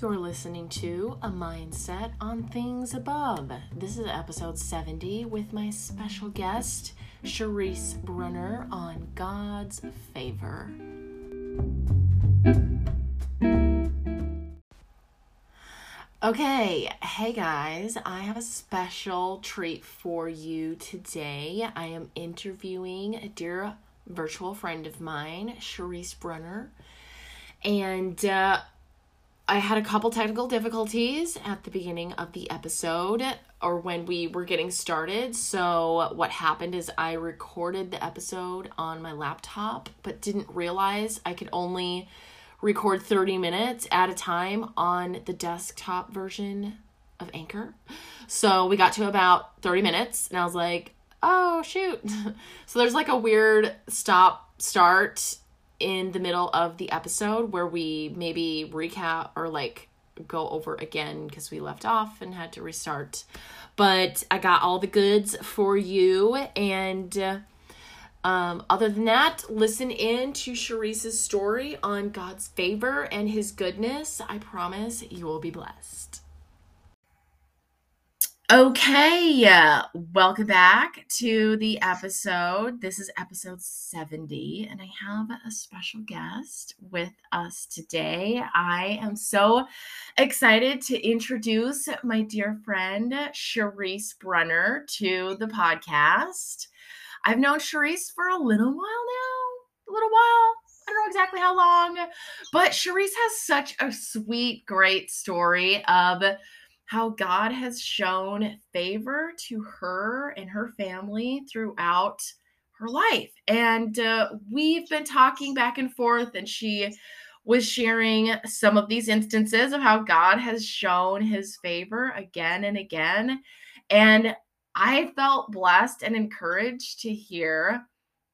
You're listening to A Mindset on Things Above. This is episode 70 with my special guest, Charise Brunner, on God's Favor. Okay, hey guys, I have a special treat for you today. I am interviewing a dear virtual friend of mine, Charise Brunner, and uh, I had a couple technical difficulties at the beginning of the episode or when we were getting started. So, what happened is I recorded the episode on my laptop, but didn't realize I could only record 30 minutes at a time on the desktop version of Anchor. So we got to about 30 minutes and I was like, oh shoot. so there's like a weird stop start in the middle of the episode where we maybe recap or like go over again because we left off and had to restart. But I got all the goods for you and. Um, other than that, listen in to Charise's story on God's favor and his goodness. I promise you will be blessed. Okay, welcome back to the episode. This is episode 70, and I have a special guest with us today. I am so excited to introduce my dear friend, Charise Brunner, to the podcast. I've known Charise for a little while now, a little while. I don't know exactly how long, but Charise has such a sweet, great story of how God has shown favor to her and her family throughout her life. And uh, we've been talking back and forth, and she was sharing some of these instances of how God has shown his favor again and again. And I felt blessed and encouraged to hear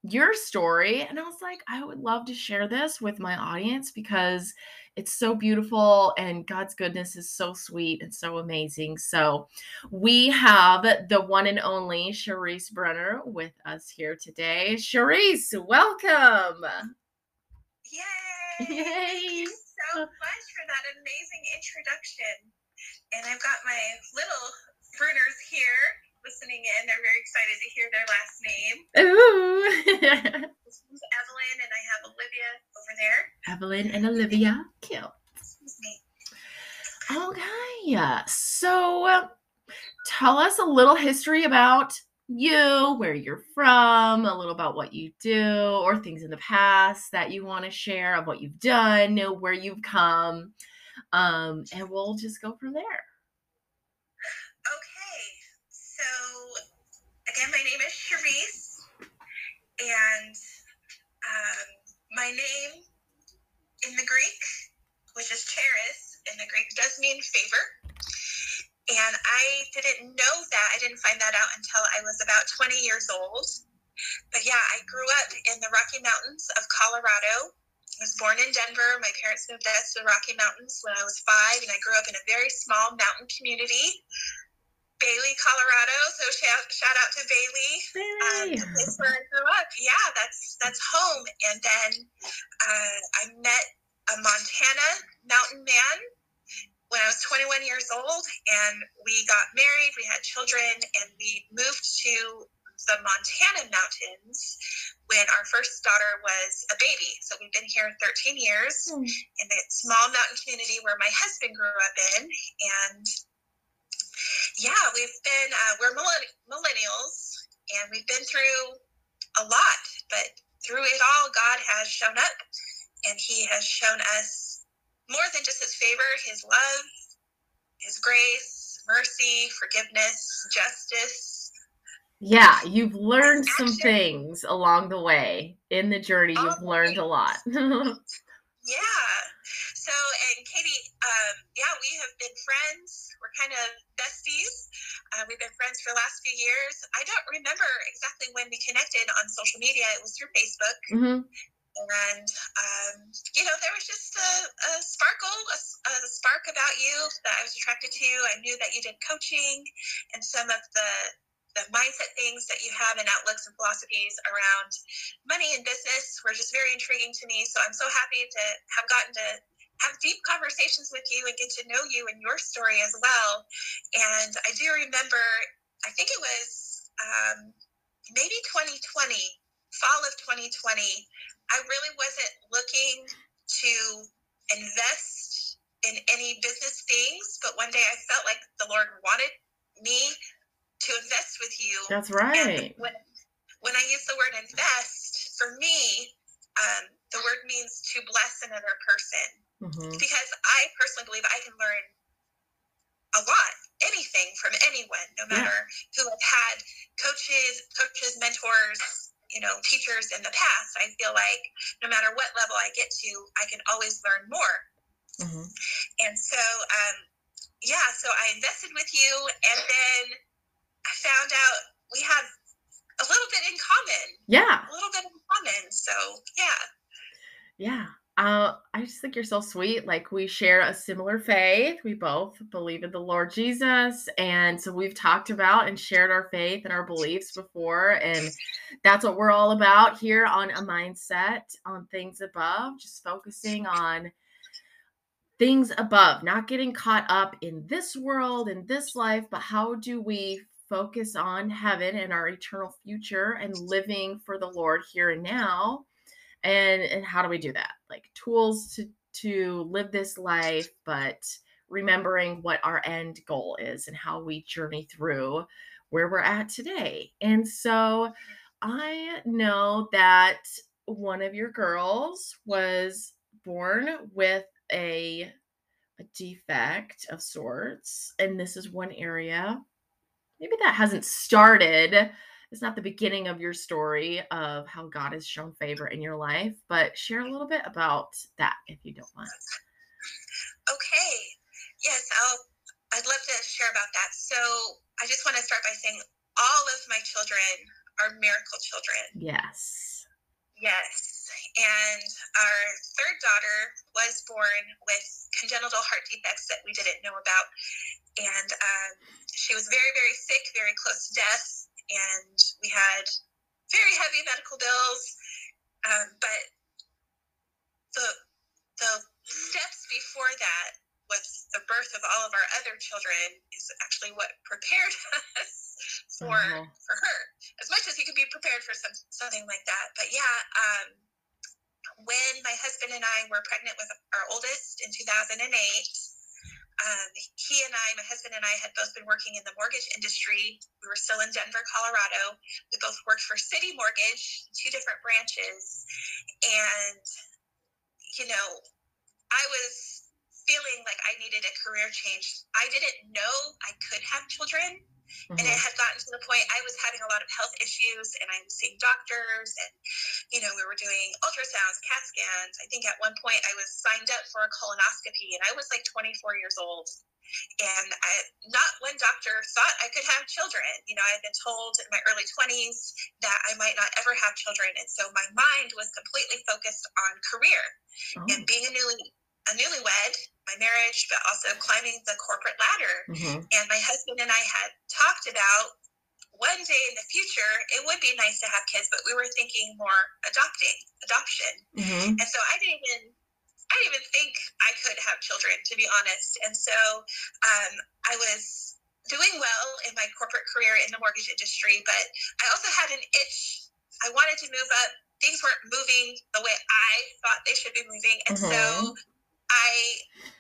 your story. And I was like, I would love to share this with my audience because it's so beautiful and God's goodness is so sweet and so amazing. So we have the one and only Charise Brunner with us here today. Charise, welcome. Yay! Yay! Thank you so uh, much for that amazing introduction. And I've got my little Brunners here listening in They're very excited to hear their last name. Ooh. this is Evelyn, and I have Olivia over there. Evelyn and Olivia. Cute. Excuse me. Okay. So uh, tell us a little history about you, where you're from, a little about what you do, or things in the past that you want to share of what you've done, know where you've come. Um, and we'll just go from there. Again, my name is Charise, and um, my name in the Greek, which is charis in the Greek, does mean favor. And I didn't know that. I didn't find that out until I was about 20 years old. But yeah, I grew up in the Rocky Mountains of Colorado. I was born in Denver. My parents moved us to the Rocky Mountains when I was five, and I grew up in a very small mountain community Bailey, Colorado. So shout, shout out to Bailey, um, the place where I grew up. Yeah, that's that's home. And then uh, I met a Montana mountain man when I was 21 years old, and we got married. We had children, and we moved to the Montana mountains when our first daughter was a baby. So we've been here 13 years mm. in a small mountain community where my husband grew up in, and yeah, we've been, uh, we're millennials and we've been through a lot, but through it all, God has shown up and He has shown us more than just His favor, His love, His grace, mercy, forgiveness, justice. Yeah, you've learned some things along the way. In the journey, you've oh, learned a lot. yeah. So, and Katie, um, yeah, we have been friends. We're kind of besties. Uh, we've been friends for the last few years. I don't remember exactly when we connected on social media. It was through Facebook. Mm-hmm. And, um, you know, there was just a, a sparkle, a, a, spark about you that I was attracted to. I knew that you did coaching and some of the the mindset things that you have and outlooks and philosophies around money and business were just very intriguing to me. So I'm so happy to have gotten to have deep conversations with you and get to know you and your story as well. And I do remember, I think it was um, maybe 2020, fall of 2020. I really wasn't looking to invest in any business things, but one day I felt like the Lord wanted me to invest with you. That's right. And when, when I use the word invest, for me, um, the word means to bless another person. Mm-hmm. Because I personally believe I can learn a lot, anything from anyone, no matter yeah. who have had coaches, coaches, mentors, you know, teachers in the past. I feel like no matter what level I get to, I can always learn more. Mm-hmm. And so, um, yeah, so I invested with you, and then I found out we had a little bit in common. Yeah. A little bit in common. So, yeah. Yeah. I just think you're so sweet. Like we share a similar faith. We both believe in the Lord Jesus, and so we've talked about and shared our faith and our beliefs before, and that's what we're all about here on a mindset on things above. Just focusing on things above, not getting caught up in this world in this life, but how do we focus on heaven and our eternal future and living for the Lord here and now? and and how do we do that like tools to to live this life but remembering what our end goal is and how we journey through where we're at today. And so i know that one of your girls was born with a a defect of sorts and this is one area maybe that hasn't started it's not the beginning of your story of how God has shown favor in your life, but share a little bit about that if you don't mind. Okay. Yes, I'll I'd love to share about that. So I just want to start by saying all of my children are miracle children. Yes. Yes. And our third daughter was born with congenital heart defects that we didn't know about. And um, she was very, very sick, very close to death and we had very heavy medical bills. Um, but the the steps before that, with the birth of all of our other children, is actually what prepared us for uh-huh. for her. As much as you could be prepared for some something like that, but yeah. Um, when my husband and I were pregnant with our oldest in 2008, um, he and I, my husband and I, had both been working in the mortgage industry. We were still in Denver, Colorado. We both worked for CitiMortgage, two different branches. And, you know, I was feeling like I needed a career change. I didn't know I could have children. Mm-hmm. And it had gotten to the point I was having a lot of health issues and I was seeing doctors and, you know, we were doing ultrasounds, CAT scans. I think at one point I was signed up for a colonoscopy and I was like 24 years old. And I, not one doctor thought I could have children. You know, I had been told in my early 20s that I might not ever have children. And so my mind was completely focused on career oh. and being a newly a newlywed, my marriage, but also climbing the corporate ladder. Mm-hmm. And my husband and I had talked about one day in the future, it would be nice to have kids, but we were thinking more adopting, adoption. Mm-hmm. And so I didn't even, I didn't even think I could have children, to be honest. And so um, I was doing well in my corporate career in the mortgage industry, but I also had an itch. I wanted to move up. Things weren't moving the way I thought they should be moving. And mm-hmm. so I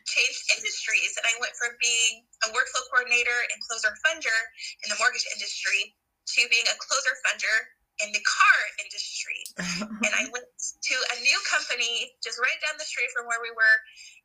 changed industries and I went from being a workflow coordinator and closer funder in the mortgage industry to being a closer funder in the car industry. and I went to a new company just right down the street from where we were.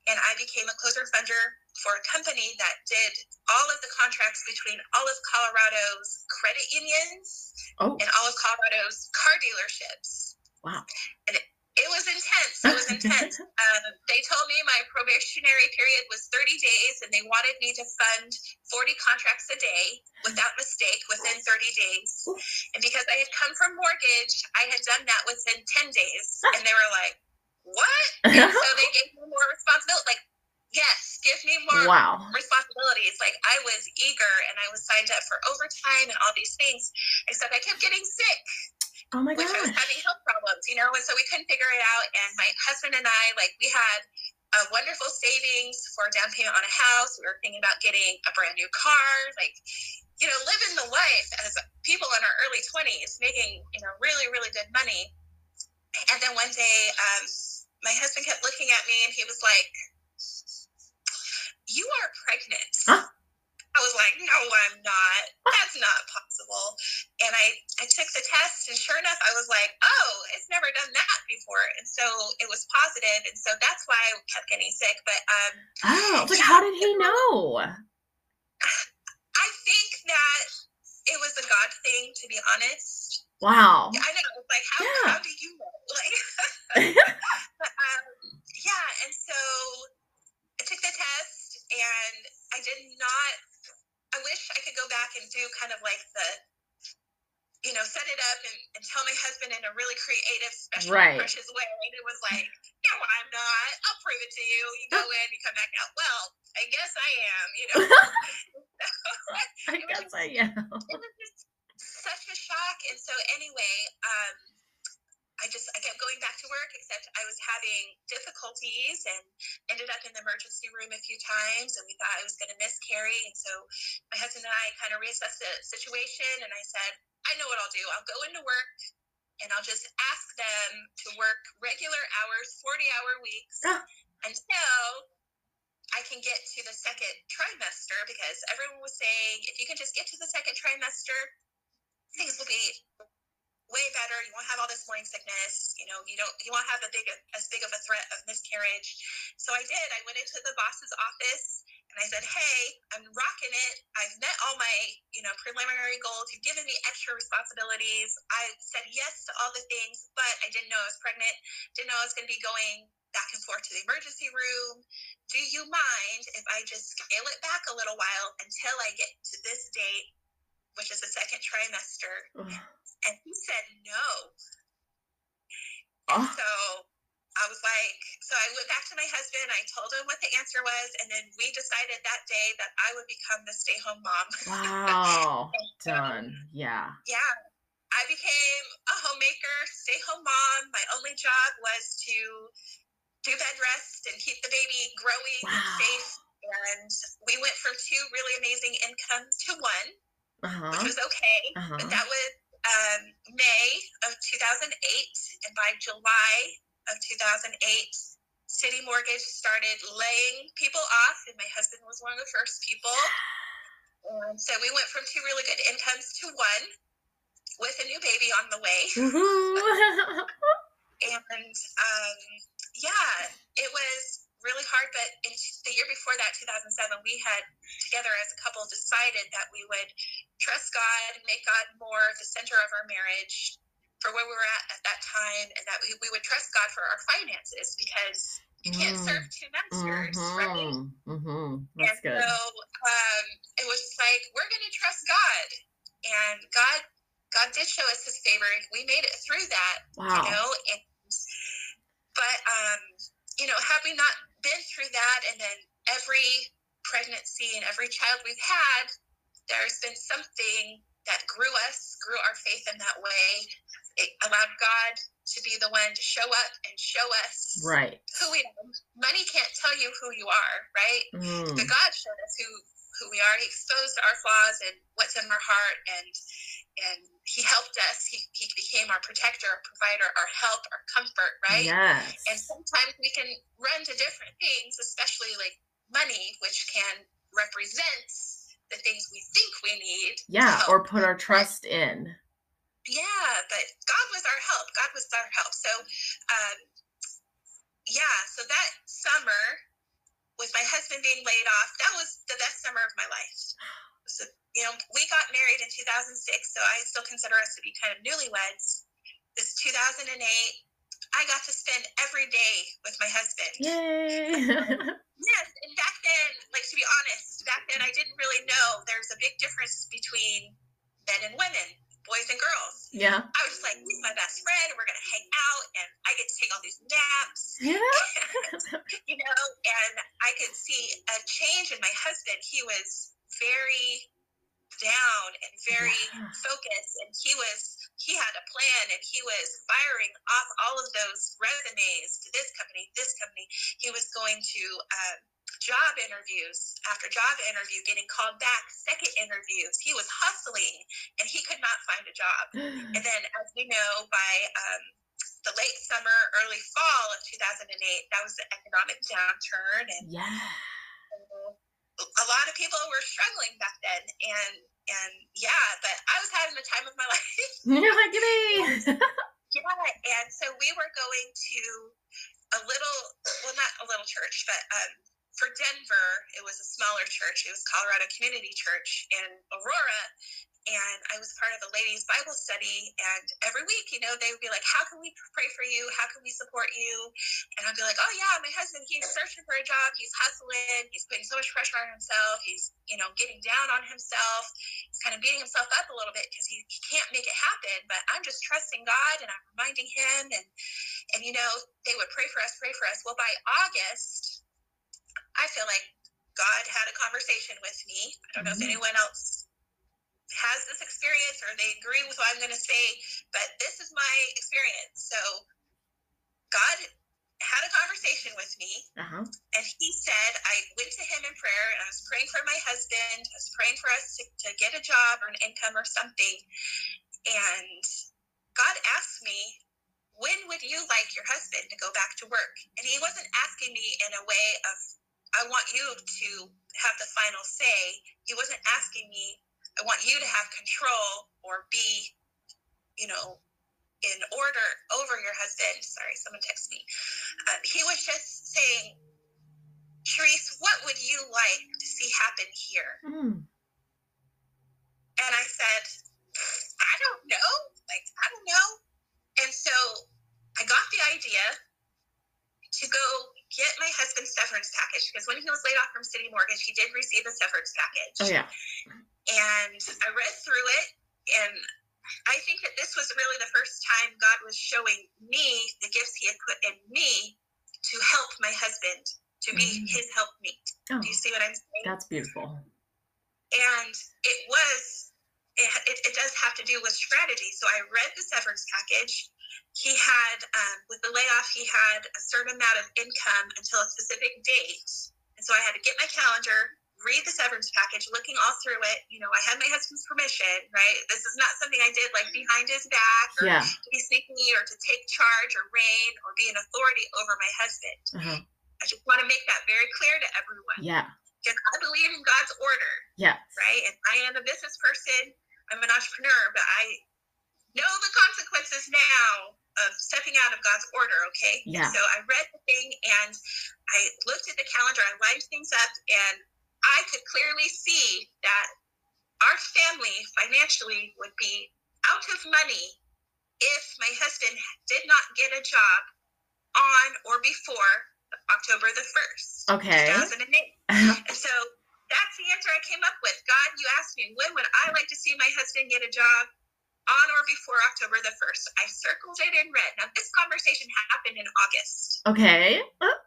And I became a closer funder for a company that did all of the contracts between all of Colorado's credit unions oh. and all of Colorado's car dealerships. Wow. And it, it was intense. It was intense. um, they told me my probationary period was 30 days and they wanted me to fund 40 contracts a day without mistake within 30 days. And because I had come from mortgage, I had done that within 10 days. And they were like, what? And so they gave me more responsibility. Like, yes, give me more wow. responsibilities. Like I was eager and I was signed up for overtime and all these things, except I kept getting sick. Oh my god! Which I was having health problems, you know, and so we couldn't figure it out. And my husband and I, like, we had a a wonderful savings for a down payment on a house. We were thinking about getting a brand new car, like, you know, living the life as people in our early 20s, making, you know, really, really good money. And then one day, um, my husband kept looking at me and he was like, You are pregnant. Huh? I was like, No, I'm not. That's not possible. And I, I took the test, and sure enough, I was like, Oh, it's never done that before. And so it was positive, And so that's why I kept getting sick. But um, oh, but how did he know? I think that it was a God thing, to be honest. Wow. I know. Like, how, Yeah. how do you know? Like, but, um, yeah, and so I took the test, and I did not. I wish I could go back and do kind of like the, you know, set it up and, and tell my husband in a really creative, special, Right. precious way. And it was like, no, I'm not. I'll prove it to you. You go in, you come back out. Well, I guess I am. You know. I guess I am. it was just such a shock. And so anyway, um, I just I kept going back to work, except I was having difficulties and ended up in the emergency room a few times, and we thought I was going to miscarry. And so my husband and I kind of reassessed the situation, and I said, I know what I'll do. I'll go into work. And I'll just ask them to work regular hours, 40 hour weeks, until I can get to the second trimester because everyone was saying if you can just get to the second trimester, things will be way better. You won't have all this morning sickness. You know, you don't you won't have a big as big of a threat of miscarriage. So I did. I went into the boss's office and I said, Hey, I'm rocking it. I've met all my, you know, preliminary goals. You've given me extra responsibilities. I said yes to all the things, but I didn't know I was pregnant. Didn't know I was gonna be going back and forth to the emergency room. Do you mind if I just scale it back a little while until I get to this date, which is the second trimester? And he said no. Oh, So I was like, so I went back to my husband. I told him what the answer was, and then we decided that day that I would become the stay-home mom. wow. Done. Yeah. Yeah, I became a homemaker, stay-home mom. My only job was to do bed rest and keep the baby growing and safe. And we went from two really amazing incomes to one, Uh which was okay. Uh But that was um, May of 2008, and by July of 2008, CitiMortgage started laying people off, and my husband was one of the first people. And so we went from two really good incomes to one, with a new baby on the way. And um, yeah, it was really hard. But in the year before that, 2007, we had together as a couple decided that we would trust God and make God more the center of our marriage for where we were at at that time, and that we, we would trust God for our finances because you can't Mm. serve two masters, right? Mhm. Mhm. And That's good. so um, it was just like we're going to trust God, and God, God did show us His favor. We made it through that, wow. you know. And but um, you know, had we not been through that, and then every pregnancy and every child we've had, there's been something that grew us, grew our faith in that way. It allowed God to be the one to show up and show us Right. who we are. Money can't tell you who you are, right? Mm. But God showed us who who we are. He exposed our flaws and what's in our heart, and and He helped us. He, he became our protector, our provider, our help, our comfort, right? Yes. And sometimes we can run to different things, especially like money, which can represent the things we think we need. yeah. Or put our trust in. Yeah, but God was our help. God was our help. So, um, yeah, so that summer, with my husband being laid off, that was the best summer of my life. So, you know, we got married in 2006, so I still consider us to be kind of newlyweds. This 2008, I got to spend every day with my husband. Yay. Yes, and back then, like to be honest, back then I didn't really know there's a big difference between men and women, boys and girls. yeah. I was just like, he's my best friend, and we're gonna hang out, and I get to take all these naps, Yeah. you know. And I could see a change in my husband. He was very down and very Yeah. focused, and he was he had a plan and he was firing off all of those resumes to this company, this company. He was going to um, job interviews after job interview, getting called back, second interviews. He was hustling and he could not find a job. And then, as we know, by um, the late summer, early fall of 2008, that was the economic downturn. And yeah. A lot of people were struggling back then. And and yeah, but I was having the time of my life. You're like me. yeah, and so we were going to a little, well, not a little church, but um, for Denver, it was a smaller church. It was Colorado Community Church in Aurora. And I was part of the ladies' Bible study. And every week, you know, they would be like, How can we pray for you? How can we support you? And I'd be like, Oh, yeah, my husband, he's searching for a job. He's hustling. He's putting so much pressure on himself. He's, you know, getting down on himself. He's kind of beating himself up a little bit because he, he can't make it happen. But I'm just trusting God and I'm reminding him. And, and, you know, they would pray for us, pray for us. Well, by August, I feel like God had a conversation with me. I don't know if mm-hmm. anyone else has this experience or they agree with what I'm going to say, but this is my experience. So God had a conversation with me Uh-huh. and he said, I went to him in prayer and I was praying for my husband. I was praying for us to, to get a job or an income or something. And God asked me, when would you like your husband to go back to work? And he wasn't asking me in a way of, I want you to have the final say. He wasn't asking me, I want you to have control or be, you know, in order over your husband. Sorry, someone text me. Um, he was just saying, Charise, what would you like to see happen here? Mm. And I said, I don't know. Like, I don't know. And so I got the idea to go get my husband's severance package because when he was laid off from CitiMortgage, he did receive a severance package. Oh yeah. And I read through it, and I think that this was really the first time God was showing me the gifts He had put in me to help my husband, to be Mm. his helpmeet. Oh, Do you see what I'm saying? that's beautiful. and it was it, it, it does have to do with strategy so i read the severance package he had um, with the layoff he had a certain amount of income until a specific date and so i had to get my calendar read the severance package looking all through it you know i had my husband's permission right this is not something i did like behind his back or Yeah. to be sneaky or to take charge or reign or be an authority over my husband Uh-huh. i just want to make that very clear to everyone Yeah. because i believe in god's order Yeah. right? And I am a business person, I'm an entrepreneur, but I know the consequences now of stepping out of God's order, okay? And Yeah. so I read the thing and I looked at the calendar, I lined things up, and I could clearly see that our family financially would be out of money if my husband did not get a job on or before October the 1st, Okay. 2008. And so that's the answer I came up with. God, you asked me, when would I like to see my husband get a job on or before October the 1st? I circled it in red. Now, this conversation happened in August. okay. Uh,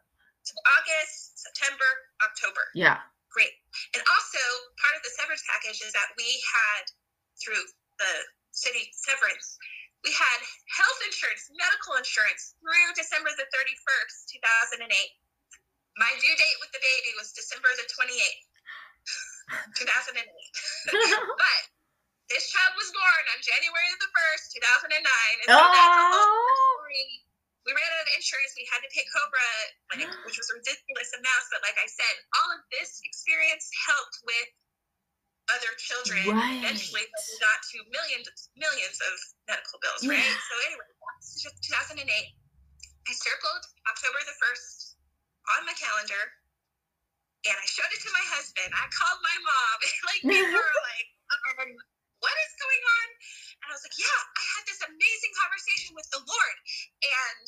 August, September, October. yeah. Great. And also, part of the severance package is that we had, through the city severance, we had health insurance, medical insurance through December the 31st, 2008. My due date with the baby was December the 28th, 2008. but this child was born on January the 1st, 2009. And so that's a whole oh. story. We ran out of insurance. We had to pay Cobra, like, which was a ridiculous amount. But like I said, all of this experience helped with other children. Right. Eventually, we got to millions, millions of medical bills. Right. So anyway, that's just 2008. I circled October the 1st on my calendar, and I showed it to my husband. I called my mom. like people were like, um, "What is going on?" And I was like, "Yeah, I had this amazing conversation with the Lord, and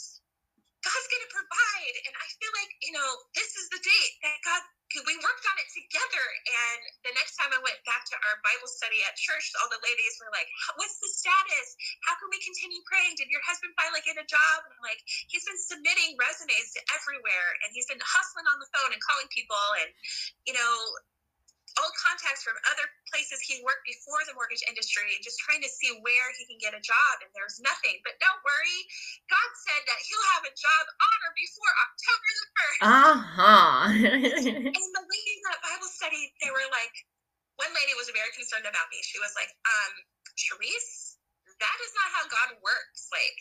God's going to provide." And I feel like you know this is the date that God. We worked on it together, and the next time I went back to our Bible study at church, all the ladies were like, "What's the status? How can we continue praying? Did your husband finally get a job?" And I'm like, "He's been submitting resumes to everywhere, and he's been hustling on the phone and calling people, and you know, old contacts from other places he worked before the mortgage industry and just trying to see where he can get a job and there's nothing. But don't worry god said that he'll have a job on or before october the 1st Uh-huh. and the lady in that bible study they were like one lady was very concerned about me. She was like um Charise, that is not how god works. Like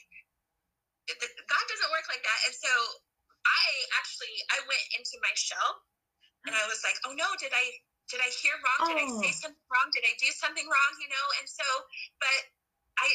god doesn't work like that. And so i actually i went into my shell and i was like oh no did i did I hear wrong? Did I say Oh. something wrong? Did I do something wrong? You know, and so, but I,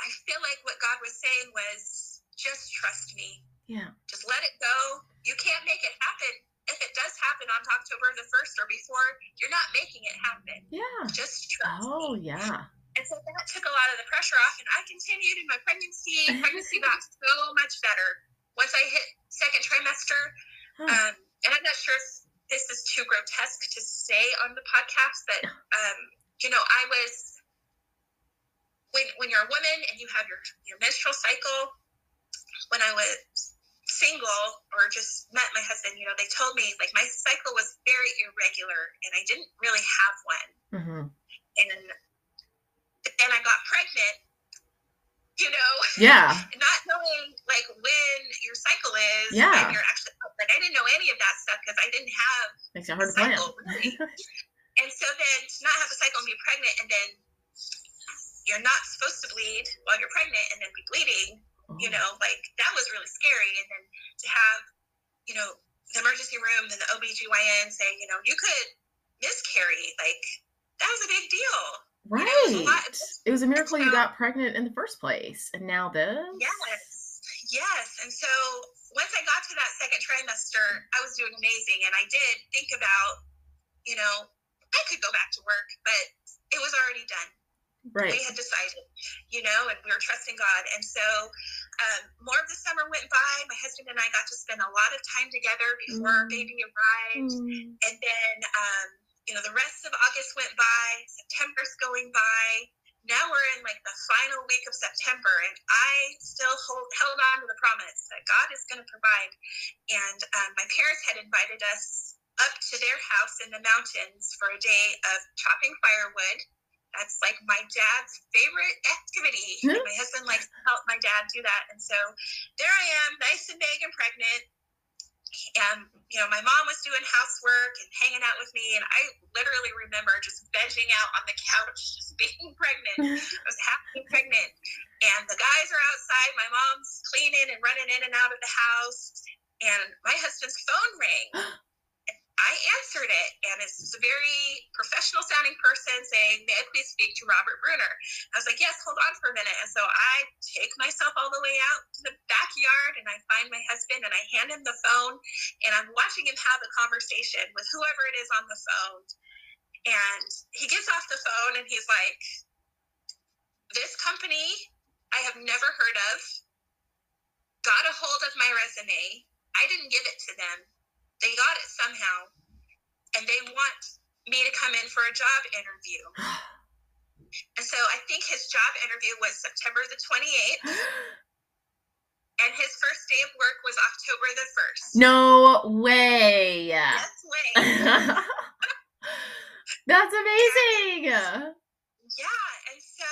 I feel like what God was saying was just trust me. yeah. Just let it go. You can't make it happen. If it does happen on October the first or before, you're not making it happen. Yeah. Just trust Oh, me. yeah. And so that took a lot of the pressure off, and I continued in my pregnancy. Pregnancy got so much better once I hit second trimester. Huh. Um, and I'm not sure if this is too grotesque to say on the podcast, but um, you know, I was when when you're a woman and you have your your menstrual cycle. When I was single or just met my husband, you know, they told me like my cycle was very irregular and I didn't really have one. hmm And then I got pregnant. You know, Yeah. not knowing like when your cycle is, Yeah. when you're actually like I didn't know any of that stuff because I didn't have Makes it hard to plan. really. and so then to not have a cycle and be pregnant and then you're not supposed to bleed while you're pregnant and then be bleeding, you Oh. know, like that was really scary. And then to have, you know, the emergency room and the OBGYN saying, you know, you could miscarry, like that was a big deal. Right. it was a lot. It was a miracle you got pregnant in the first place. And now this? Yes, yes. And so once I got to that second trimester, I was doing amazing. And I did think about, you know, I could go back to work, but it was already done. Right. We had decided, you know, and we were trusting God. And so um, more of the summer went by. My husband and I got to spend a lot of time together before our Mm. baby arrived. Mm. And then, um, you know, the rest of August went by, September's going by. Now we're in like the final week of September, and I still hold, held on to the promise that God is going to provide. And um, my parents had invited us up to their house in the mountains for a day of chopping firewood. That's like my dad's favorite activity. Hmm. My husband likes to help my dad do that. And so there I am, nice and big and pregnant and you know my mom was doing housework and hanging out with me and i literally remember just vegging out on the couch just being pregnant. I was happily pregnant. And the guys are outside. My mom's cleaning and running in and out of the house. And my husband's phone rang i answered it and it's a very professional sounding person saying may i please speak to robert brunner I was like, yes, hold on for a minute. And so I take myself all the way out to the backyard and I find my husband and I hand him the phone and I'm watching him have a conversation with whoever it is on the phone. And he gets off the phone and he's like, this company I have never heard of got a hold of my resume. I didn't give it to them. They got it somehow. And they want me to come in for a job interview. And so I think his job interview was September the 28th, and his first day of work was October the 1st. no way. Yes, way. That's amazing. yeah, and so,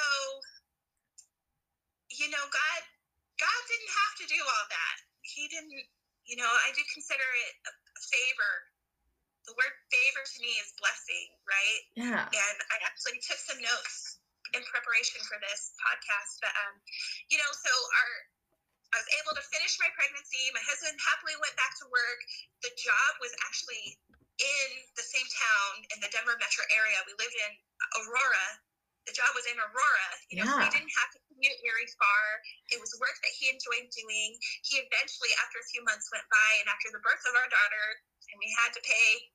you know, God, God didn't have to do all that. He didn't, you know, I do consider it a favor. The word favor to me is blessing, right? Yeah. and I actually took some notes in preparation for this podcast. But um, you know, so our I was able to finish my pregnancy. My husband happily went back to work. The job was actually in the same town in the Denver metro area. We lived in Aurora. The job was in Aurora, you know, so he didn't have to commute very far. It was work that he enjoyed doing. He eventually, after a few months went by, and after the birth of our daughter, and we had to pay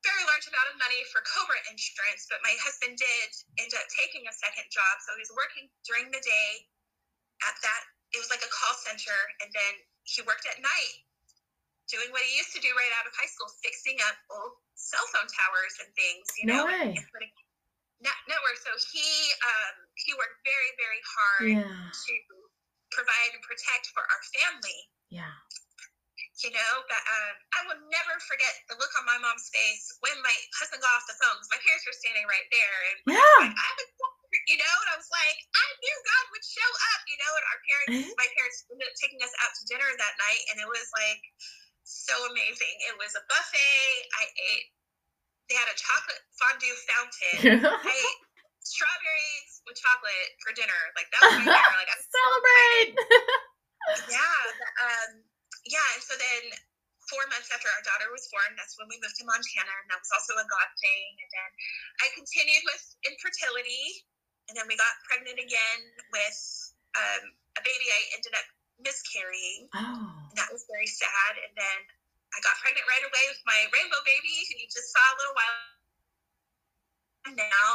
very large amount of money for Cobra insurance, but my husband did end up taking a second job. So he was working during the day at that, it was like a call center, and then he worked at night doing what he used to do right out of high school, fixing up old cell phone towers and things, you No know, way. and putting network. So he um, he worked very, very hard Yeah. to provide and protect for our family. Yeah. you know, but um, I will never forget the look on my mom's face when my husband got off the phone because my parents were standing right there. And yeah. Like, I was, you know, and I was like, I knew God would show up, you know, and our parents, my parents ended up taking us out to dinner that night, and it was like so amazing. It was a buffet. I ate, they had a chocolate fondue fountain. I ate strawberries with chocolate for dinner. Like, that was my dinner. Like, I'm Celebrate. yeah. Um, yeah, and so then four months after our daughter was born, that's when we moved to Montana, and that was also a God thing. And then I continued with infertility, and then we got pregnant again with um, a baby I ended up miscarrying. oh. And that was very sad. And then I got pregnant right away with my rainbow baby, who you just saw a little while now.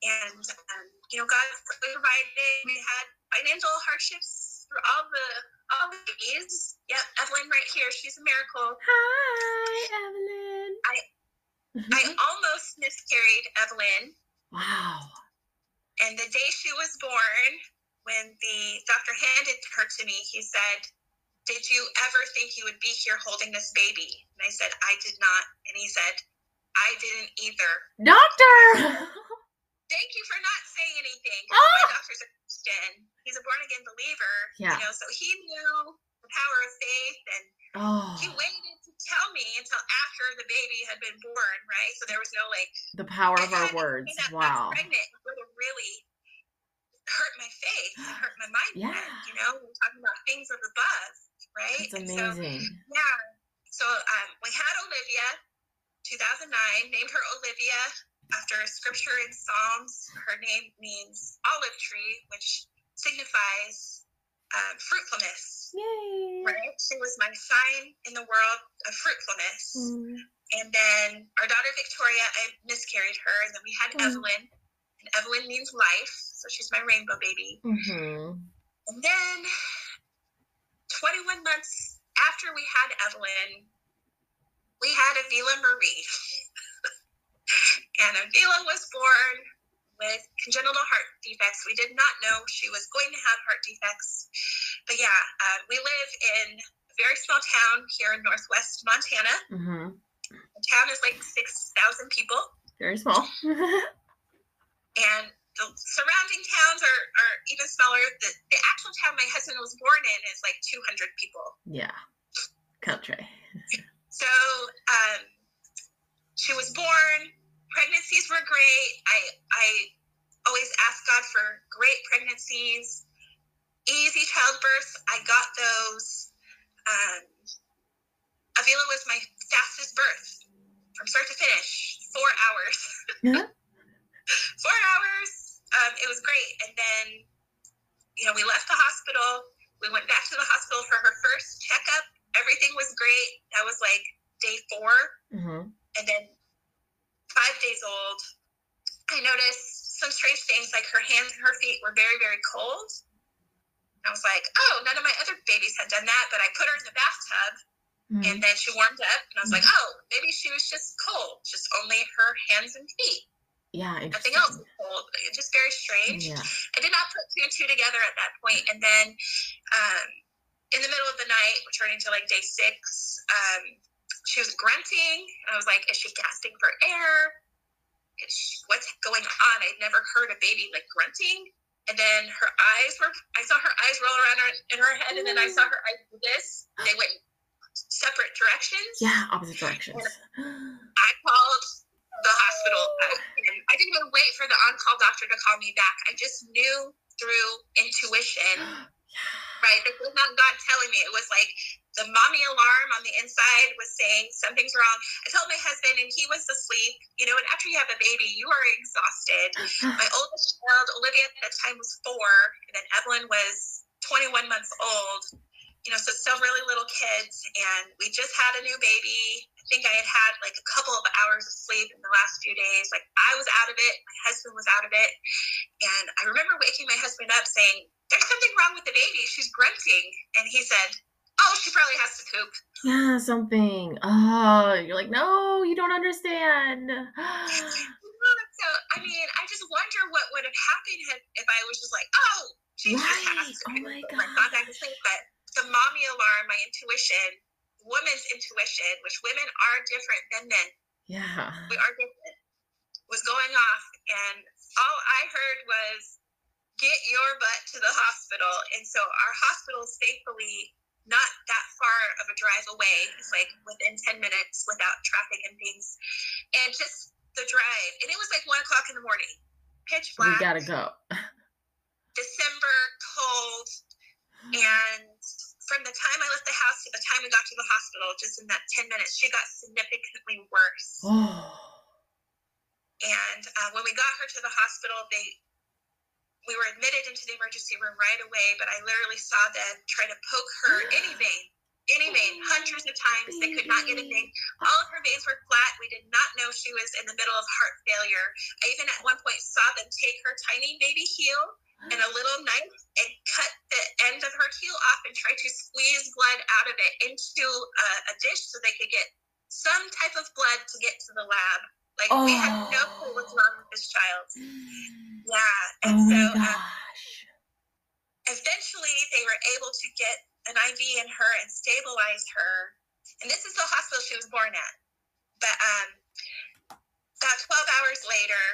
And, um, you know, God provided. We had financial hardships through all the all the days. Yep, Evelyn right here. She's a miracle. Hi, Evelyn. I I almost miscarried Evelyn. wow. And the day she was born, when the doctor handed her to me, he said, Did you ever think you would be here holding this baby? And I said, I did not. And he said, I didn't either. Doctor. Thank you for not saying anything. Ah! My doctor's a Christian. He's a born again believer. Yeah. You know, so he knew the power of faith and oh. he waited to tell me until after the baby had been born, right? So there was no like The power of our words. find I was Wow. pregnant would have really hurt my faith hurt my mindset. Yeah. You know, we're talking about things of above, right? That's And So, amazing. yeah. So um, we had Olivia, 2009, named her Olivia after a scripture in Psalms. Her name means olive tree, which signifies um, fruitfulness. Yay. Right? She was my sign in the world of fruitfulness. Mm. And then our daughter Victoria, I miscarried her, and then we had Mm. Evelyn. And Evelyn means life, so she's my rainbow baby. Mhm. And then 21 months after we had Evelyn, we had Avila Marie. and Avila was born with congenital heart defects. We did not know she was going to have heart defects. But yeah, uh, we live in a very small town here in northwest Montana. Mhm. The town is like 6,000 people. Very small. and the surrounding towns are, are even smaller. The, the actual town my husband was born in is like 200 people. yeah. Country. So um, she was born. Pregnancies were great. I I always ask God for great pregnancies, easy childbirth. I got those. Um, Avila was my fastest birth from start to finish, four hours. Yeah. four hours. Um, it was great. And then, you know, we left the hospital. We went back to the hospital for her first checkup. Everything was great. That was like day four. Mhm. And then five days old, I noticed some strange things like her hands and her feet were very, very cold. I was like, oh, none of my other babies had done that, but I put her in the bathtub Mhm. and then she warmed up and I was like, oh, maybe she was just cold, just only her hands and feet. Yeah. Nothing else. Just very strange. Yeah. I did not put two and two together at that point. And then um, in the middle of the night, returning to like day six, um, she was grunting. And I was like, is she gasping for air? She, what's going on? I'd never heard a baby like grunting. And then her eyes were, I saw her eyes roll around her, in her head. And then I saw her eyes do this. They went separate directions. Yeah. Opposite directions. I called the hospital. And I didn't even wait for the on-call doctor to call me back. I just knew through intuition, right? This was not God telling me. It was like the mommy alarm on the inside was saying something's wrong. I told my husband, and he was asleep. You know, and after you have a baby, you are exhausted. My oldest child, Olivia, at that time was four, and then Evelyn was 21 months old. You know, so still really little kids, and we just had a new baby. I think I had had like a couple of hours of sleep in the last few days. Like I was out of it, my husband was out of it, and I remember waking my husband up saying, "There's something wrong with the baby. She's grunting," and he said, "Oh, she probably has to poop." Yeah. Something. Oh, you're like, no, you don't understand. So I mean, I just wonder what would have happened if I was just like, "Oh, she just has to Oh poop," my and, like, back to sleep. But the mommy alarm, my intuition, woman's intuition, which women are different than men. Yeah. We are different. Was going off, and all I heard was, "Get your butt to the hospital." And so our hospital is thankfully not that far of a drive away. It's like within ten minutes without traffic and things, and just the drive. And it was like one o'clock in the morning, pitch black. We gotta go. December, cold, and from the time I left the house to the time we got to the hospital, just in that 10 minutes, she got significantly worse. Oh. And uh, when we got her to the hospital, they we were admitted into the emergency room right away, but I literally saw them try to poke her any vein, any vein, hundreds of times. They could not get a vein. All of her veins were flat. We did not know she was in the middle of heart failure. I even at one point saw them take her tiny baby heel and a little knife and cut the end of her heel off and try to squeeze blood out of it into a, a dish so they could get some type of blood to get to the lab. Like we had no clue what's wrong with this child. Yeah, and Oh so um, eventually they were able to get an IV in her and stabilize her. And this is the hospital she was born at. But um, about 12 hours later,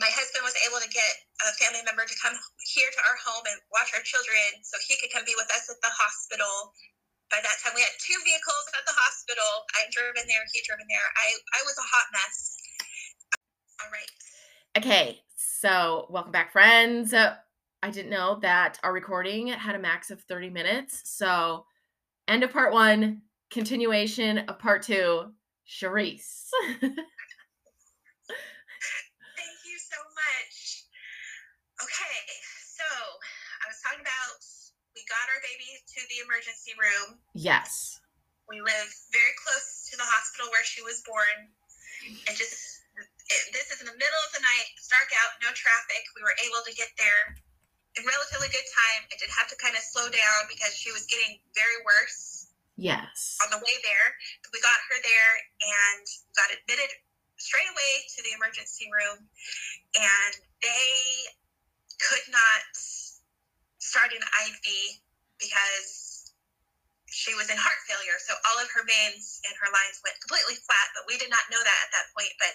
my husband was able to get a family member to come here to our home and watch our children so he could come be with us at the hospital. By that time, we had two vehicles at the hospital. I drove in there, he drove in there. I, I was a hot mess. All right. Okay, so welcome back, friends. I didn't know that our recording had a max of 30 minutes. So, end of part one, continuation of part two, Charise. Thank you so much. Okay, so I was talking about we got our baby to the emergency room. yes. We live very close to the hospital where she was born. And just, it, this is in the middle of the night, it's dark out, no traffic. We were able to get there in relatively good time. I did have to kind of slow down because she was getting very worse Yes. on the way there. We got her there and got admitted straight away to the emergency room, and they could not start an IV because she was in heart failure. So all of her veins and her lines went completely flat, but we did not know that at that point. But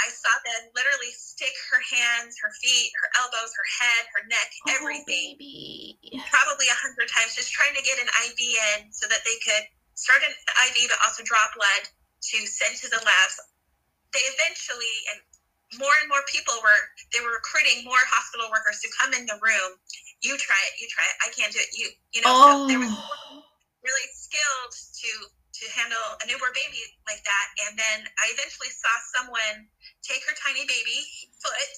I saw them literally stick her hands, her feet, her elbows, her head, her neck, oh, everything Oh, baby. probably a hundred times just trying to get an IV in so that they could start an IV but also draw blood to send to the labs. They eventually and more and more people were they were recruiting more hospital workers to come in the room. You try it, you try it. I can't do it. You you know, so there was Oh. Really skilled to to handle a newborn baby like that. And then I eventually saw someone take her tiny baby foot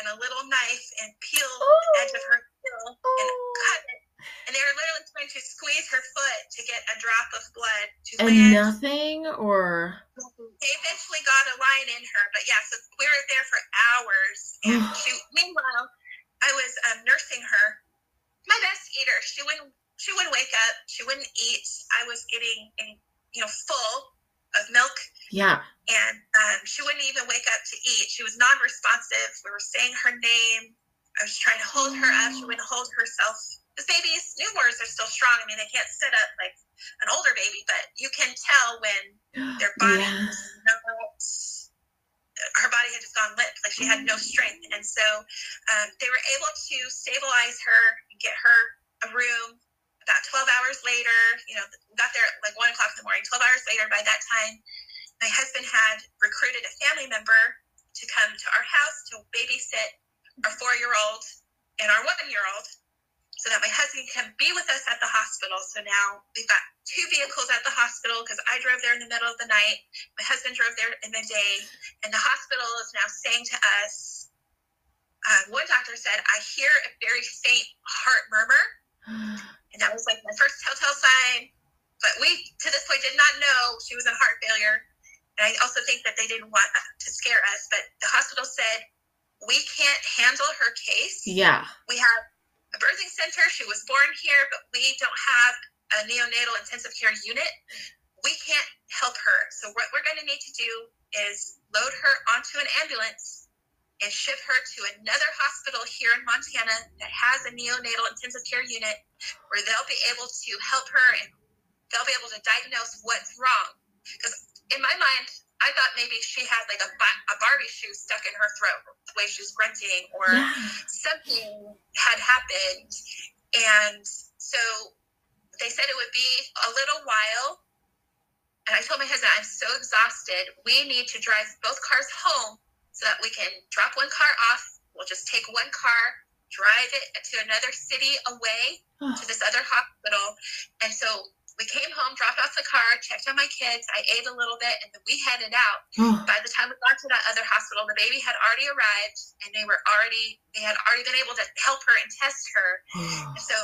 and a little knife and peel the edge of her heel and cut it. And they were literally trying to squeeze her foot to get a drop of blood to And land. nothing or They eventually got a line in her, but yeah, so we were there for hours. And she, meanwhile, I was um, nursing her. My best eater. She wouldn't. She wouldn't wake up. She wouldn't eat. I was getting, in, you know, full of milk, yeah. and um, she wouldn't even wake up to eat. She was non-responsive. We were saying her name. I was trying to hold her up. She wouldn't hold herself. Because babies, newborns are still strong. I mean, they can't sit up like an older baby, but you can tell when their body Yeah. was not her body had just gone limp like she had no strength and so um, they were able to stabilize her and get her a room about 12 hours later you know got there at like 1 o'clock in the morning. 12 hours later by that time my husband had recruited a family member to come to our house to babysit our four-year-old and our one-year-old so that my husband can be with us at the hospital. So now we've got two vehicles at the hospital because i drove there in the middle of the night. My husband drove there in the day. And the hospital is now saying to us, uh, one doctor said, I hear a very faint heart murmur. And that was like my first telltale sign. But we, to this point, did not know she was in heart failure. And I also think that they didn't want to scare us. But the hospital said, we can't handle her case. Yeah. We have a birthing center. She was born here, but we don't have a neonatal intensive care unit. We can't help her. So what we're going to need to do is load her onto an ambulance and ship her to another hospital here in Montana that has a neonatal intensive care unit where they'll be able to help her and they'll be able to diagnose what's wrong. Because in my mind, I thought maybe she had like a, a Barbie shoe stuck in her throat, the way she's grunting, or yeah. something had happened. And so they said it would be a little while. And I told my husband, I'm so exhausted. We need to drive both cars home so that we can drop one car off. We'll just take one car, drive it to another city away. To this other hospital. And so we came home, dropped off the car, checked on my kids. I ate a little bit, and then we headed out. By the time we got to that other hospital, the baby had already arrived, and they were already they had already been able to help her and test her. so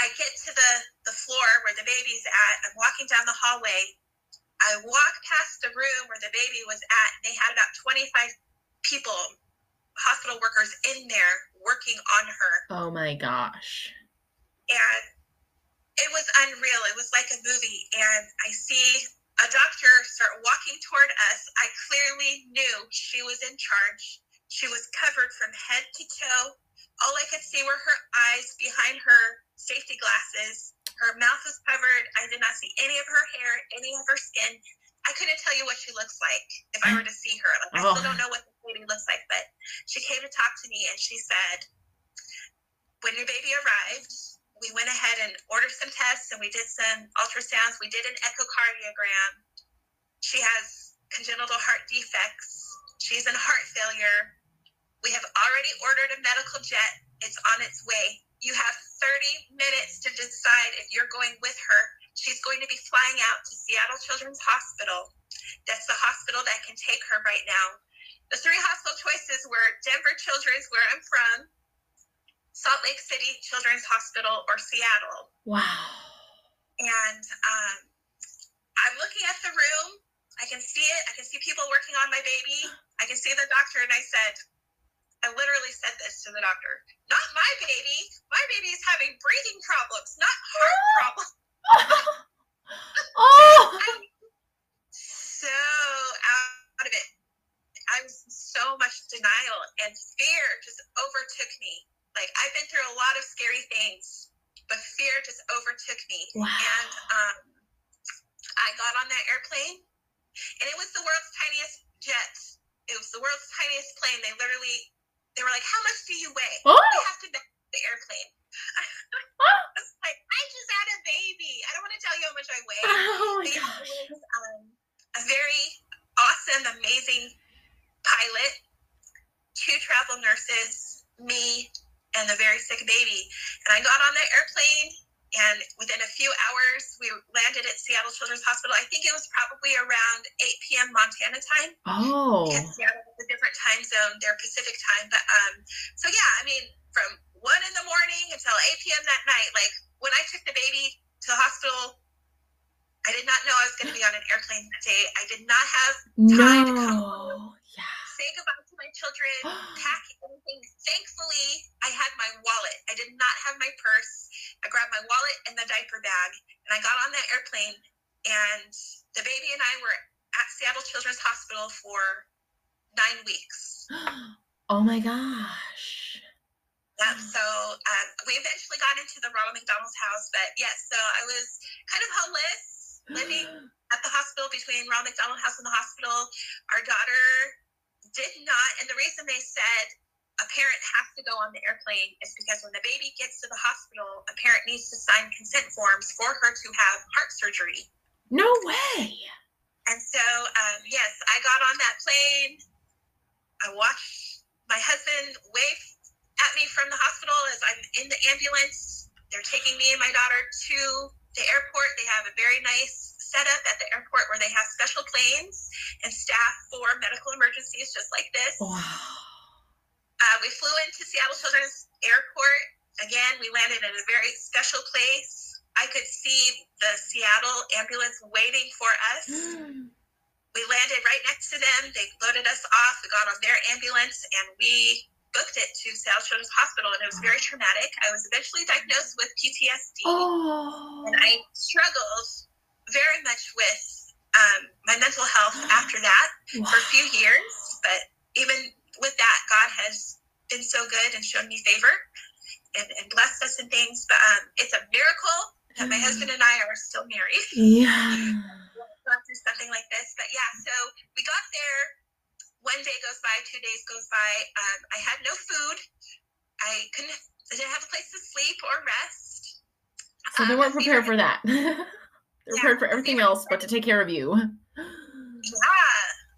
I get to the the floor where the baby's at. I'm walking down the hallway. I walk past the room where the baby was at, and they had about 25 people, hospital workers in there working on her. Oh my gosh. And it was unreal. It was like a movie. And I see a doctor start walking toward us. I clearly knew she was in charge. She was covered from head to toe. All I could see were her eyes behind her safety glasses. Her mouth was covered. I did not see any of her hair, any of her skin. I couldn't tell you what she looks like if I were to see her. Like I still don't know what the lady looks like, but she came to talk to me and she said, "When your baby arrived, we went ahead and ordered some tests and we did some ultrasounds. We did an echocardiogram. She has congenital heart defects. She's in heart failure. We have already ordered a medical jet. It's on its way. You have 30 minutes to decide if you're going with her. She's going to be flying out to Seattle Children's Hospital. That's the hospital that can take her right now. The three hospital choices were Denver Children's, where I'm from, Salt Lake City Children's Hospital or Seattle. Wow. And um, I'm looking at the room. I can see it. I can see people working on my baby. I can see the doctor. And I said, I literally said this to the doctor not my baby. My baby is having breathing problems, not heart problems. oh. I'm so out of it. I was so much denial and fear just overtook me like I've been through a lot of scary things, but fear just overtook me. Wow. And um, I got on that airplane, and it was the world's tiniest jet. It was the world's tiniest plane. They literally, they were like, "How much do you weigh?" Oh. We have to bet the airplane. I was like, I just had a baby. I don't want to tell you how much I weigh. Oh my gosh. Was, um, a very awesome, amazing pilot, two travel nurses, me, and the very sick baby. And I got on the airplane, and within a few hours, we landed at Seattle Children's Hospital. I think it was probably around 8 p.m. Montana time. Oh. Seattle is a different time zone, their Pacific time. But um, so yeah, I mean, from one in the morning until 8 p.m. that night, like when I took the baby to the hospital, I did not know I was going to be on an airplane that day. I did not have time no. to come home, yeah. say goodbye my children, pack anything. Thankfully, I had my wallet. I did not have my purse. I grabbed my wallet and the diaper bag, and I got on that airplane. And the baby and I were at Seattle Children's Hospital for nine weeks. oh my gosh. Yep. So um, we eventually got into the Ronald McDonald's house, but yes, so I was kind of homeless, living at the hospital between Ronald McDonald House and the hospital. Our daughter did not, and the reason they said a parent has to go on the airplane is because when the baby gets to the hospital, a parent needs to sign consent forms for her to have heart surgery. No way. And so, um, yes, I got on that plane. I watched my husband wave at me from the hospital as I'm in the ambulance. They're taking me and my daughter to the airport. They have a very nice setup at the airport where they have special planes and staff for medical emergencies just like this. Wow. Uh, we flew into Seattle Children's Airport. Again, we landed in a very special place. I could see the Seattle ambulance waiting for us. we landed right next to them. They loaded us off. We got on their ambulance and we booked it to Seattle Children's Hospital, and it was very traumatic. I was eventually diagnosed with PTSD, oh. and I struggled very much with um, my mental health after that wow. for a few years. But even with that, God has been so good and shown me favor and, and blessed us in things. But um, it's a miracle that my husband and I are still married. Yeah. Through something like this, but yeah. So we got there. One day goes by, two days goes by. Um, I had no food. I couldn't. I didn't have a place to sleep or rest. So they Um, weren't prepared for that. They're Yeah, prepared for everything else but to take care of you. Yeah.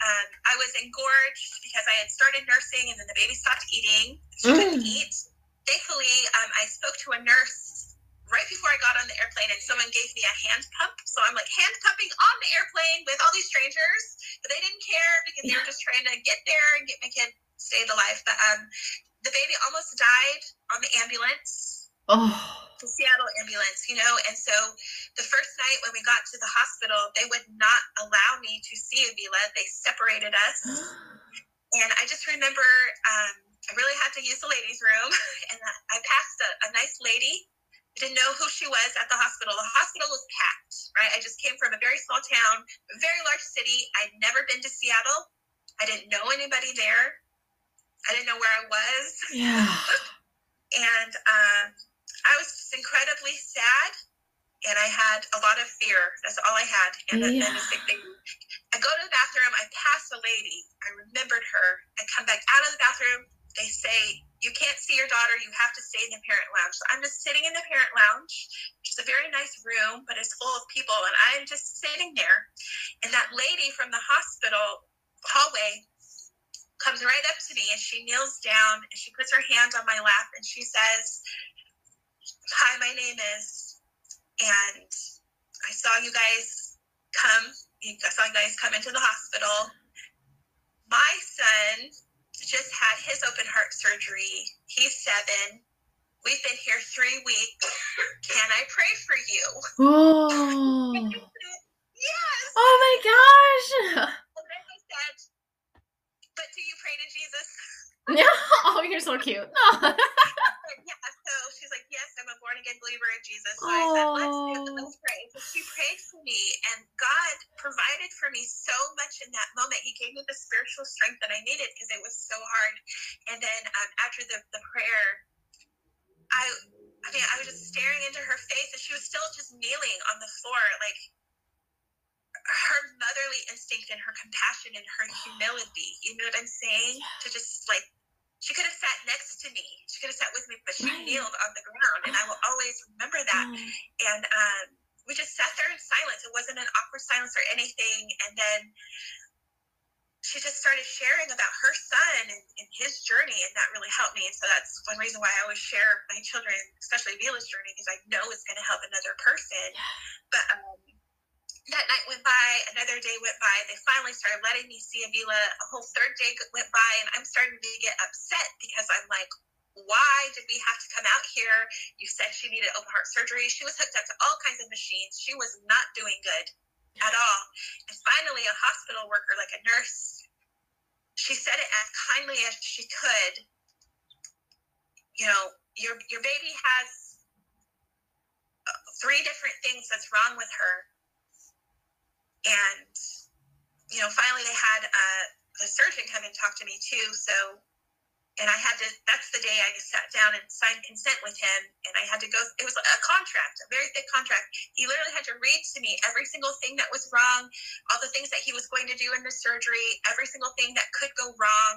Um, I was engorged because I had started nursing and then the baby stopped eating. She couldn't Mm. eat. Thankfully, um, I spoke to a nurse right before I got on the airplane and someone gave me a hand pump. So I'm like hand pumping on the airplane with all these strangers, but they didn't care because they were just trying to get there and get my kid stayed alive. But um, the baby almost died on the ambulance Oh. The Seattle ambulance, you know. And so the first night when we got to the hospital, they would not allow me to see Avila. They separated us. And I just remember um, I really had to use the ladies' room. And I passed a, a nice lady. I didn't know who she was at the hospital. The hospital was packed, right? I just came from a very small town, a very large city. I'd never been to Seattle. I didn't know anybody there. I didn't know where I was Yeah. and um, I was just incredibly sad, and I had a lot of fear. That's all I had, and then Yeah. then this big baby. I go to the bathroom. I pass a lady. I remembered her. I come back out of the bathroom. They say you can't see your daughter. You have to stay in the parent lounge. So I'm just sitting in the parent lounge, which is a very nice room, but it's full of people, and I'm just sitting there. And that lady from the hospital hallway comes right up to me and she kneels down and she puts her hand on my lap and she says, Hi, my name is, and I saw you guys come. I saw you guys come into the hospital. My son just had his open heart surgery. He's seven. We've been here three weeks. Can I pray for you? Oh. Yes. Oh my gosh. And then I said, But do you pray to Jesus? Yeah. Oh, you're so cute yeah, so she's like, Yes, I'm a believer in Jesus. So I said, Let's do it, let's pray. So she prayed for me, and God provided for me so much in that moment. He gave me the spiritual strength that I needed because it was so hard. And then um, after the, the prayer, I I mean, I was just staring into her face, and she was still just kneeling on the floor, like her motherly instinct and her compassion and her humility. You know what I'm saying? To just like, she could have sat next to me, she could have sat with me, but she Right. kneeled on the ground, and I will always remember that. And um, we just sat there in silence. It wasn't an awkward silence or anything. And then she just started sharing about her son and, and his journey, and that really helped me. And so that's one reason why I always share my children, especially Vila's journey, because I know it's going to help another person. But um, that night went by, another day went by. They finally started letting me see Avila. A whole third day went by, and I'm starting to get upset because I'm like, why did we have to come out here? You said she needed open heart surgery. She was hooked up to all kinds of machines. She was not doing good at all. And finally, a hospital worker, like a nurse, she said it as kindly as she could. You know, your your baby has uh, three different things that's wrong with her, and you know, finally they had uh, the surgeon come and talk to me too. So and I had to. That's the day I sat down and signed consent with him, and I had to go. It was a contract, a very thick contract. He literally had to read to me every single thing that was wrong, all the things that he was going to do in the surgery, every single thing that could go wrong.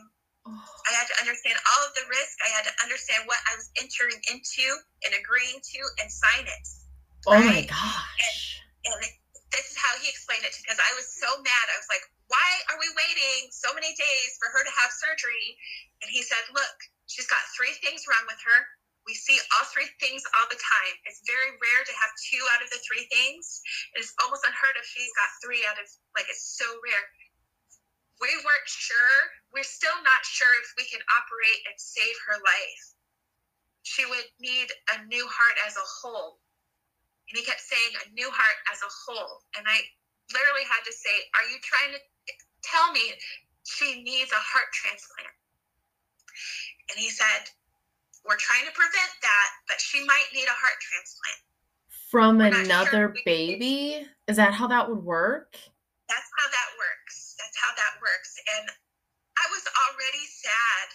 I had to understand all of the risk. I had to understand what I was entering into and agreeing to, and sign it. Oh my Right. gosh. And this is how he explained it to me because I was so mad. I was like, why are we waiting so many days for her to have surgery? And he said, look, she's got three things wrong with her. We see all three things all the time. It's very rare to have two out of the three things. It's almost unheard of. She's got three out of, like, it's so rare. We weren't sure. We're still not sure if we can operate and save her life. She would need a new heart as a whole. And he kept saying a new heart as a whole. And I literally had to say, Are you trying to tell me she needs a heart transplant? And he said, We're trying to prevent that, but she might need a heart transplant. From We're not sure another can- baby? Is that how that would work? That's how that works. That's how that works. And I was already sad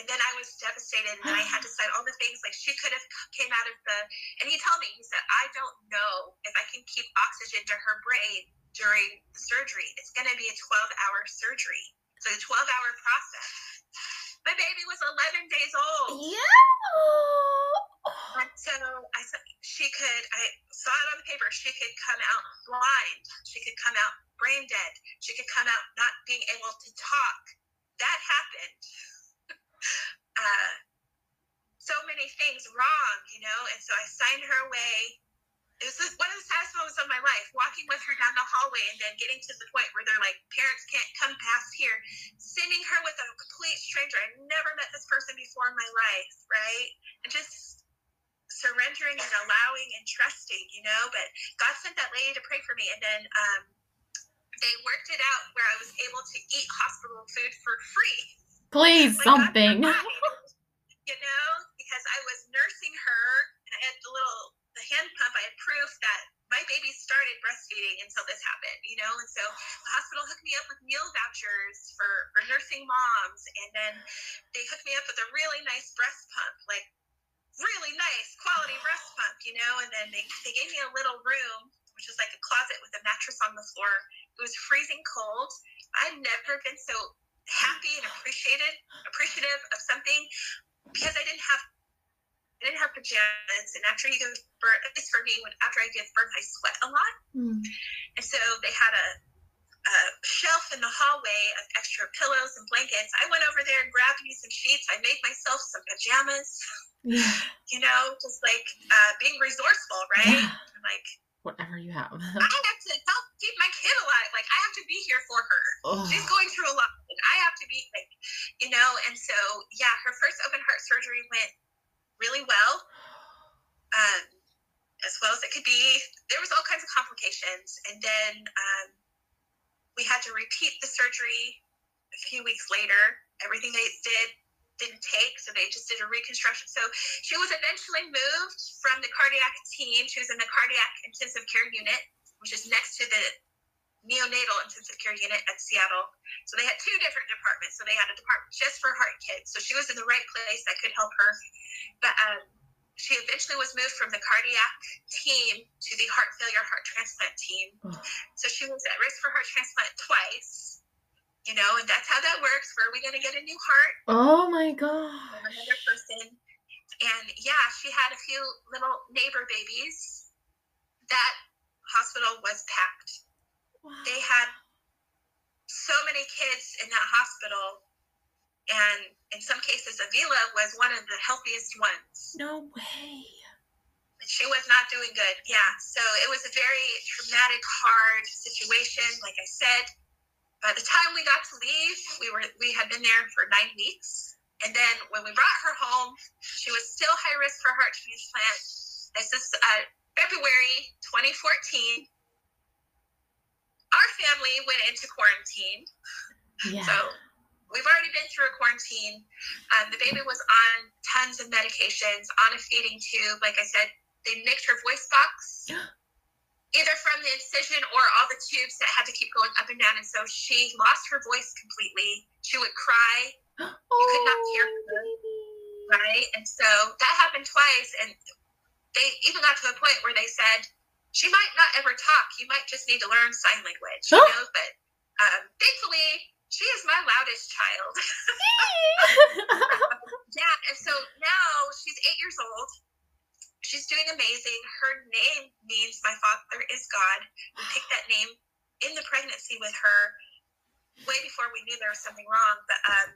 and then I was devastated, and I had to sign all the things. Like she could have came out of the, and he told me, he said, I don't know if I can keep oxygen to her brain during the surgery. It's going to be a 12 hour surgery, so a 12 hour process. My baby was 11 days old. Yeah. And so I said she could. I saw it on the paper. She could come out blind. She could come out brain dead. She could come out not being able to talk. That happened uh, so many things wrong, you know. And so I signed her away. It was one of the saddest moments of my life, walking with her down the hallway and then getting to the point where they're like, parents can't come past here, sending her with a complete stranger. I never met this person before in my life, right? And just surrendering and allowing and trusting, you know. But God sent that lady to pray for me. And then um, they worked it out where I was able to eat hospital food for free. Please, Like, something. You know, because I was nursing her and I had the little the hand pump. I had proof that my baby started breastfeeding until this happened, you know, and so the hospital hooked me up with meal vouchers for, for nursing moms, and then they hooked me up with a really nice breast pump, like really nice quality breast pump, you know, and then they, they gave me a little room, which was like a closet with a mattress on the floor. It was freezing cold. I've never been so happy and appreciated appreciative of something because I didn't have I didn't have pajamas and after you give birth at least for me when after I give birth I sweat a lot Hmm. and so they had a, a shelf in the hallway of extra pillows and blankets I went over there and grabbed me some sheets I made myself some pajamas Yeah. you know just like uh, being resourceful right Yeah. Like Whatever you have. I have to help keep my kid alive like I have to be here for her Oh. she's going through a lot and i have to be like you know and so yeah her first open heart surgery went really well um, as well as it could be there was all kinds of complications and then um, we had to repeat the surgery a few weeks later everything they did didn't take so they just did a reconstruction so she was eventually moved from the cardiac team she was in the cardiac intensive care unit which is next to the neonatal intensive care unit at Seattle. So they had two different departments. So they had a department just for heart kids. So she was in the right place that could help her. But um, she eventually was moved from the cardiac team to the heart failure heart transplant team. Oh. So she was at risk for heart transplant twice. You know, and that's how that works. Where are we going to get a new heart? Oh my God. another person. And yeah, she had a few little neighbor babies. That hospital was packed Wow. they had so many kids in that hospital and in some cases avila was one of the healthiest ones No way. she was not doing good yeah so it was a very traumatic hard situation like i said by the time we got to leave we were we had been there for nine weeks and then when we brought her home she was still high risk for heart transplant this is uh, february 2014 our family went into quarantine Yeah. so we've already been through a quarantine. Um, the baby was on tons of medications, on a feeding tube. Like I said, they nicked her voice box, either from the incision or all the tubes that had to keep going up and down. And so she lost her voice completely. She would cry, you could not hear her. right? And so that happened twice. And they even got to the point where they said, she might not ever talk. You might just need to learn sign language, you know? But um, thankfully, she is my loudest child. Yeah, and so now she's eight years old. She's doing amazing. Her name means my father is God. We picked that name in the pregnancy with her way before we knew there was something wrong. But um,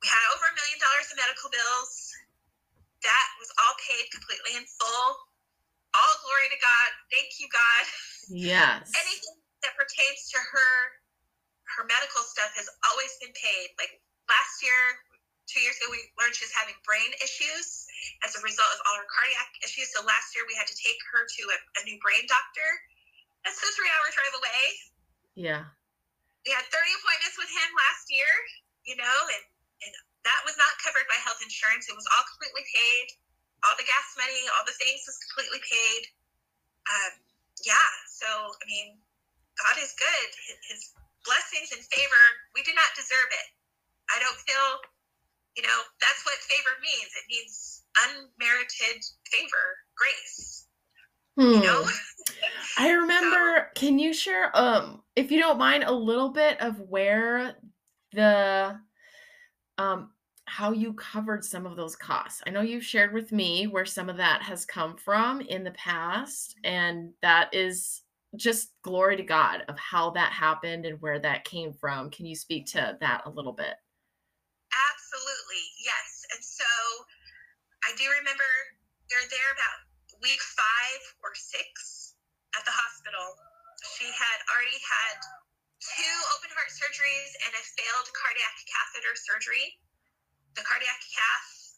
we had over a million dollars in medical bills. That was all paid completely in full. All glory to God. Thank you, God yes. anything that pertains to her her medical stuff has always been paid like last year two years ago we learned she was having brain issues as a result of all her cardiac issues. So last year we had to take her to a, a new brain doctor. That's a three hour drive away. Yeah. we had 30 appointments with him last year you know and, and that was not covered by health insurance. It was all completely paid. All the gas money all the things was completely paid. Um, yeah so i mean god is good. His, his blessings and favor we do not deserve it. I don't feel, you know, that's what favor means. It means unmerited favor, grace. Hmm. You know? I remember. Can you share, um, if you don't mind, a little bit of where the, um, how you covered some of those costs? I know you've shared with me where some of that has come from in the past, and that is just glory to God of how that happened and where that came from. Can you speak to that a little bit? Absolutely, yes. And so I do remember you're there about week five or six at the hospital. She had already had two open heart surgeries and a failed cardiac catheter surgery. The cardiac cath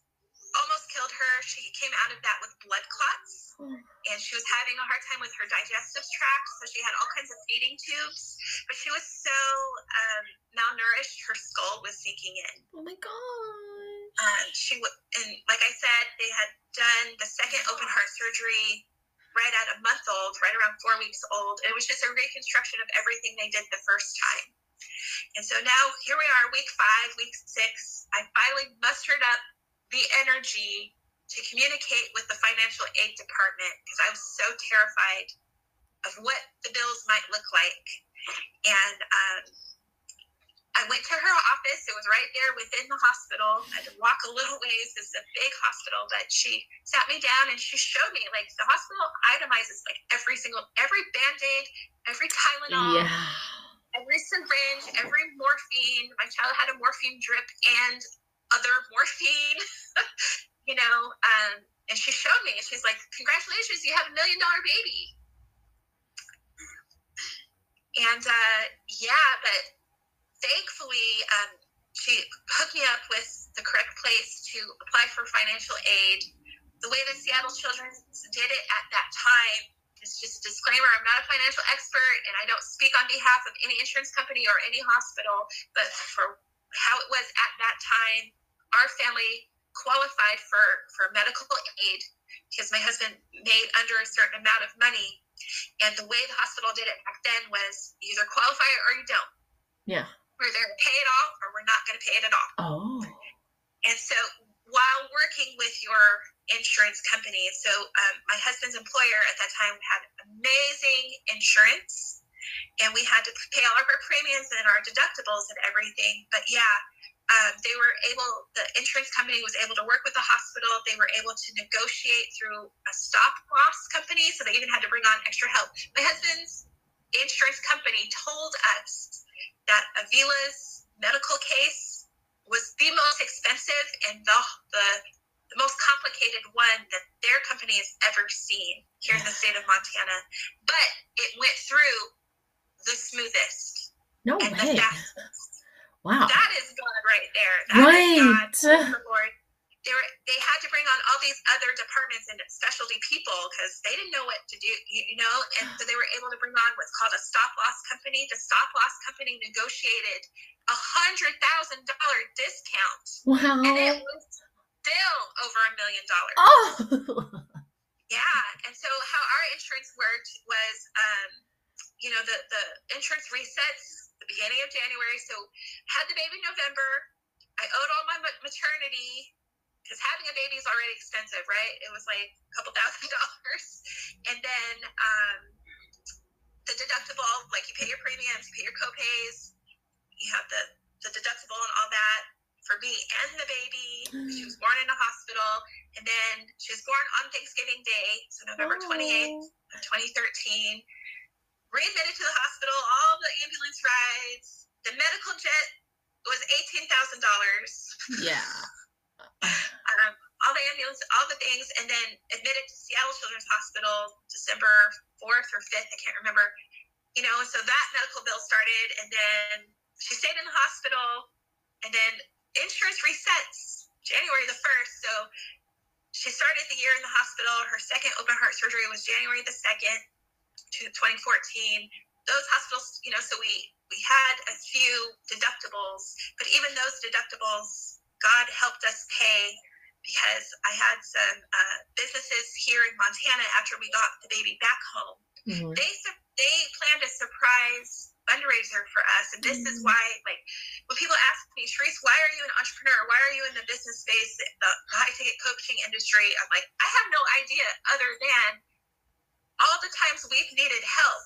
almost killed her. She came out of that with blood clots and she was having a hard time with her digestive tract, so she had all kinds of feeding tubes. But she was so um, malnourished, her skull was sinking in. Oh my god. Um, she w- and like I said, they had done the second open heart surgery right at a month old, right around four weeks old. It was just a reconstruction of everything they did the first time. And so now here we are, week five, week six. I finally mustered up the energy to communicate with the financial aid department because I was so terrified of what the bills might look like. And um, I went to her office. It was right there within the hospital. I had to walk a little ways. It's a big hospital, but she sat me down and she showed me like the hospital itemizes like every single, every band aid, every Tylenol, Yeah. every syringe, every morphine. My child had a morphine drip and other morphine, you know. Um, and she showed me, and she's like, "Congratulations, you have a million dollar baby." And uh, yeah, but thankfully, um, she hooked me up with the correct place to apply for financial aid. The way the Seattle Children's did it at that time is just a disclaimer I'm not a financial expert and I don't speak on behalf of any insurance company or any hospital, but for how it was at that time, our family qualified for, for medical aid because my husband made under a certain amount of money. And the way the hospital did it back then was either qualify or you don't. Yeah. We're there to pay it off or we're not going to pay it at all. Oh. And so while working with your insurance company, so um, my husband's employer at that time had amazing insurance and we had to pay all of our premiums and our deductibles and everything. But yeah, um, they were able, the insurance company was able to work with the hospital. They were able to negotiate through a stop loss company, so they even had to bring on extra help. My husband's insurance company told us that Avila's medical case was the most expensive and the, the the most complicated one that their company has ever seen here in the state of Montana. But it went through the smoothest No and way. the fastest. Wow. That is God right there. That is Right. God, the Lord. They were they had to bring on all these other departments and specialty people because they didn't know what to do, you, you know, and so they were able to bring on what's called a stop loss company. The stop loss company negotiated a hundred thousand dollar discount, Wow. and it was still over a million dollars. Oh. Yeah, and so how our insurance worked was, um, you know, the the insurance resets the beginning of January. So had the baby in November. I owed all my maternity because having a baby is already expensive, right? It was like a couple thousand dollars, and then um, the deductible, like you pay your premiums, you pay your copays, you have the the deductible and all that for me and the baby. She was born in a hospital, and then she was born on Thanksgiving Day, so November twenty eighth, of twenty thirteen. Readmitted to the hospital, all the ambulance rides, the medical jet was eighteen thousand dollars. Yeah. Um, all the ambulance, all the things, and then admitted to Seattle Children's Hospital December fourth or fifth, I can't remember. You know, so that medical bill started, and then she stayed in the hospital, and then insurance resets January the first. So she started the year in the hospital. Her second open heart surgery was January the second, to 2014. Those hospitals, you know, so we we had a few deductibles, but even those deductibles, God helped us pay because I had some uh, businesses here in Montana after we got the baby back home. Mhm. They they planned a surprise fundraiser for us. And this is why, like, when people ask me, Charise, why are you an entrepreneur? Why are you in the business space, the high ticket coaching industry? I'm like, I have no idea other than all the times we've needed help.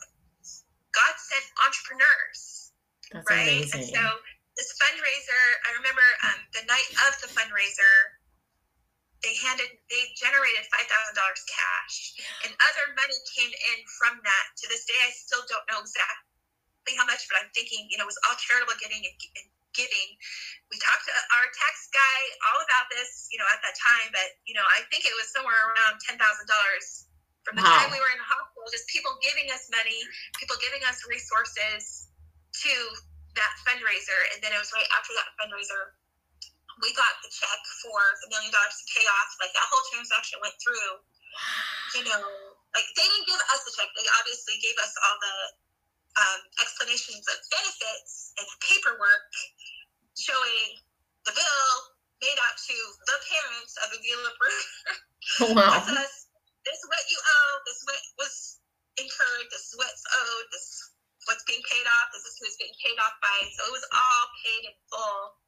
God sent entrepreneurs, That's right? amazing. And so this fundraiser, I remember um, the night of the fundraiser, they handed, they generated five thousand dollars cash, and other money came in from that. To this day, I still don't know exactly how much, but I'm thinking, you know, it was all charitable giving and, and giving. We talked to our tax guy all about this, you know, at that time, but you know, I think it was somewhere around ten thousand dollars from the Wow. time we were in the hospital. Just people giving us money, people giving us resources to that fundraiser, and then it was right after that fundraiser we got the check for the million dollars to pay off. Like that whole transaction went through. You know, like they didn't give us the check. They obviously gave us all the um, explanations of benefits and paperwork showing the bill made out to the parents of Avila Brunner. wow. This is what you owe. This is what was incurred. This is what's owed. This is what's being paid off. This is who's being paid off by. So it was all paid in full,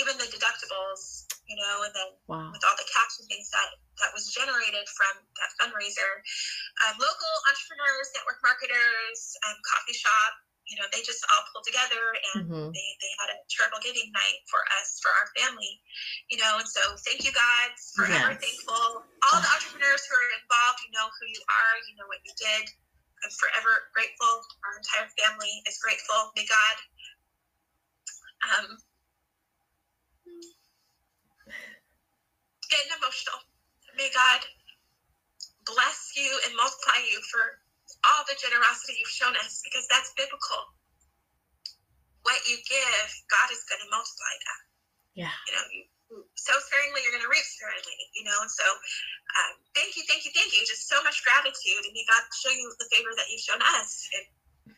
even the deductibles, you know, and then Wow. with all the cash and things that that was generated from that fundraiser. Um, local entrepreneurs, network marketers, um, coffee shop, you know, they just all pulled together and hmm they, they had a charitable giving night for us for our family you know and so thank you god forever Yes. thankful all the entrepreneurs who are involved you know who you are you know what you did i'm forever grateful our entire family is grateful may god um getting emotional may god bless you and multiply you for all the generosity you've shown us because that's biblical what you give, God is going to multiply that. Yeah. You know, you sow sparingly, you're going to reap sparingly. You know, and so um, thank you, thank you, thank you. Just so much gratitude, and may God show you the favor that you've shown us, and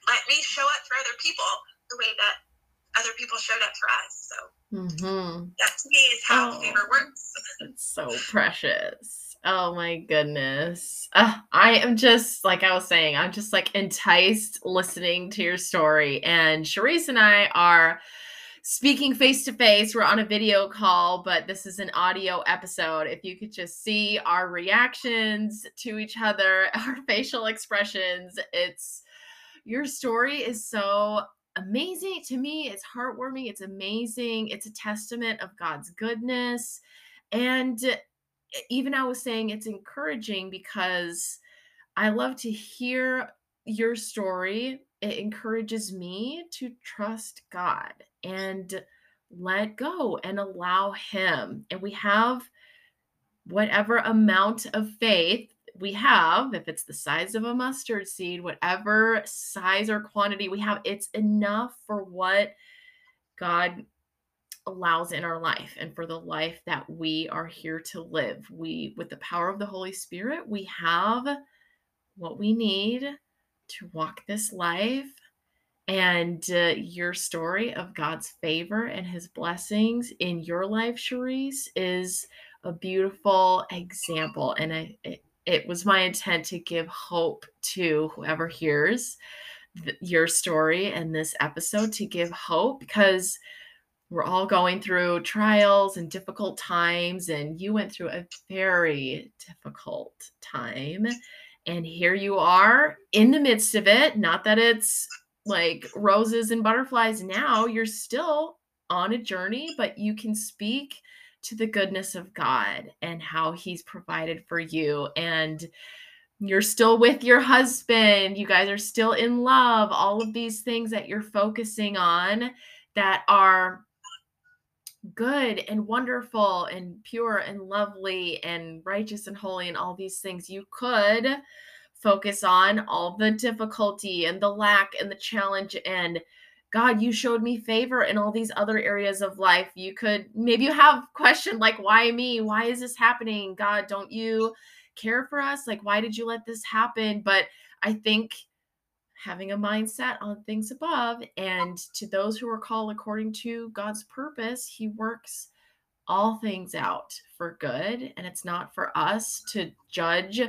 let me show up for other people the way that other people showed up for us. So hmm that to me is how Oh. favor works. It's so precious. Oh my goodness. Uh, I am just, like I was saying, I'm just like enticed listening to your story. And Charise and I are speaking face to face. We're on a video call, but this is an audio episode. If you could just see our reactions to each other, our facial expressions, it's your story is so amazing to me. It's heartwarming, it's amazing. It's a testament of God's goodness. And eh, even I was saying it's encouraging because I love to hear your story. It encourages me to trust God and let go and allow Him. And we have whatever amount of faith we have, if it's the size of a mustard seed, whatever size or quantity we have, it's enough for what God allows in our life and for the life that we are here to live. We, with the power of the Holy Spirit, we have what we need to walk this life. And uh, your story of God's favor and his blessings in your life, Charise, is a beautiful example. And I, it, it was my intent to give hope to whoever hears th- your story and this episode to give hope because we're all going through trials and difficult times and you went through a very difficult time and here you are in the midst of it not that it's like roses and butterflies now you're still on a journey but you can speak to the goodness of God and how he's provided for you and you're still with your husband you guys are still in love all of these things that you're focusing on that are good and wonderful and pure and lovely and righteous and holy and all these things you could focus on all the difficulty and the lack and the challenge and God, you showed me favor in all these other areas of life. You could maybe you have questioned like why me? Why is this happening? God, don't you care for us? Like why did you let this happen? But I think having a mindset on things above and to those who are called according to God's purpose, he works all things out for good and it's not for us to judge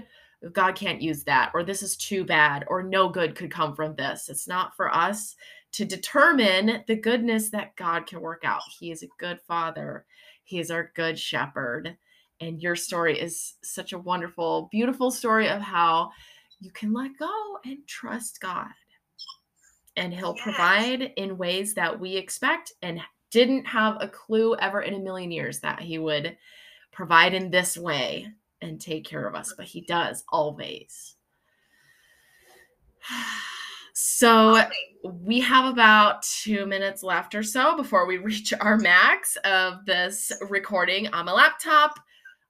God can't use that, or this is too bad, or no good could come from this. It's not for us to determine the goodness that God can work out. He is a good father, He is our good shepherd. And your story is such a wonderful, beautiful story of how you can let go and trust God. And He'll yes. provide in ways that we expect and didn't have a clue ever in a million years that He would provide in this way and take care of us, but He does always. So we have about two minutes left or so before we reach our max of this recording on my laptop.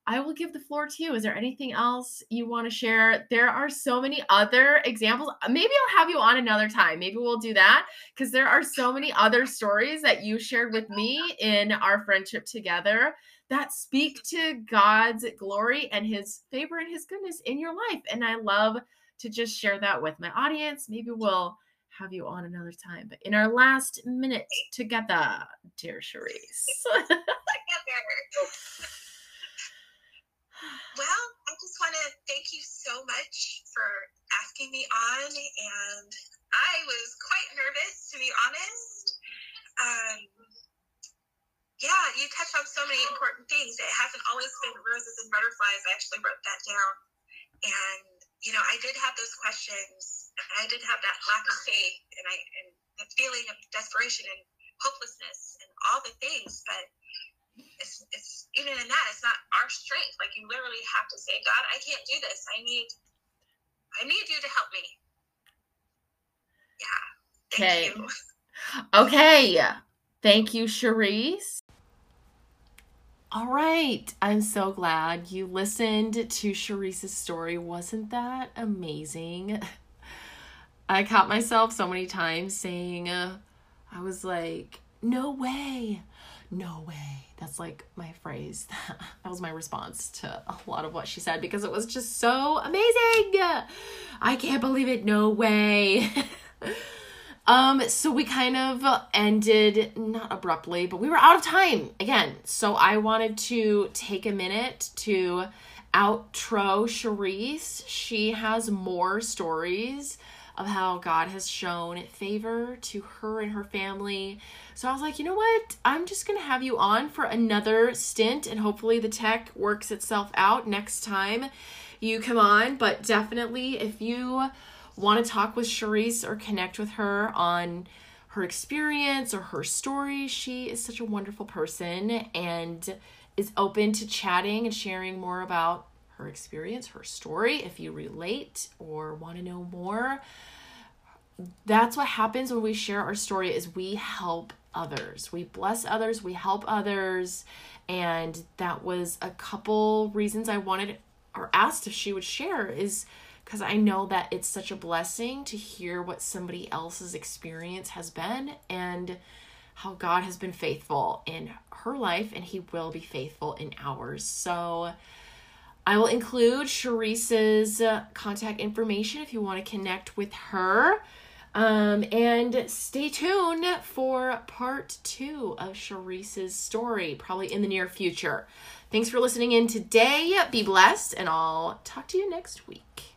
I will give the floor to you. Is there anything else you want to share? There are so many other examples. Maybe I'll have you on another time. Maybe we'll do that because there are so many other stories that you shared with me in our friendship together that speak to God's glory and his favor and his goodness in your life. And I love to just share that with my audience. Maybe we'll have you on another time. But in our last minute together, dear Charise. well, I just want to thank you so much for asking me on. And I was quite nervous, to be honest. Um, yeah, you touched on so many important things. It hasn't always been roses and butterflies. I actually wrote that down. And, you know, I did have those questions. I did have that lack of faith and I and the feeling of desperation and hopelessness and all the things, but it's, it's even in that, it's not our strength. Like you literally have to say, God, I can't do this. I need I need you to help me. Yeah. Thank okay. you. Okay. Thank you, Charise. All right. I'm so glad you listened to Charise's story. Wasn't that amazing? I caught myself so many times saying, uh, I was like, no way. No way. That's like my phrase. that was my response to a lot of what she said because it was just so amazing. I can't believe it. No way. Um, so we kind of ended not abruptly, but we were out of time again. So I wanted to take a minute to outro Charise. She has more stories of how God has shown favor to her and her family. So I was like, you know what? I'm just going to have you on for another stint and hopefully the tech works itself out next time you come on. But definitely, if you want to talk with Charise or connect with her on her experience or her story, she is such a wonderful person and is open to chatting and sharing more about her experience, her story. If you relate or want to know more, that's what happens when we share our story is we help others. We bless others, we help others, and that was a couple reasons I wanted or asked if she would share is because I know that it's such a blessing to hear what somebody else's experience has been and how God has been faithful in her life and he will be faithful in ours. So I will include Charise's uh, contact information if you want to connect with her. Um, and stay tuned for part two of Charise's story, probably in the near future. Thanks for listening in today. Be blessed, and I'll talk to you next week.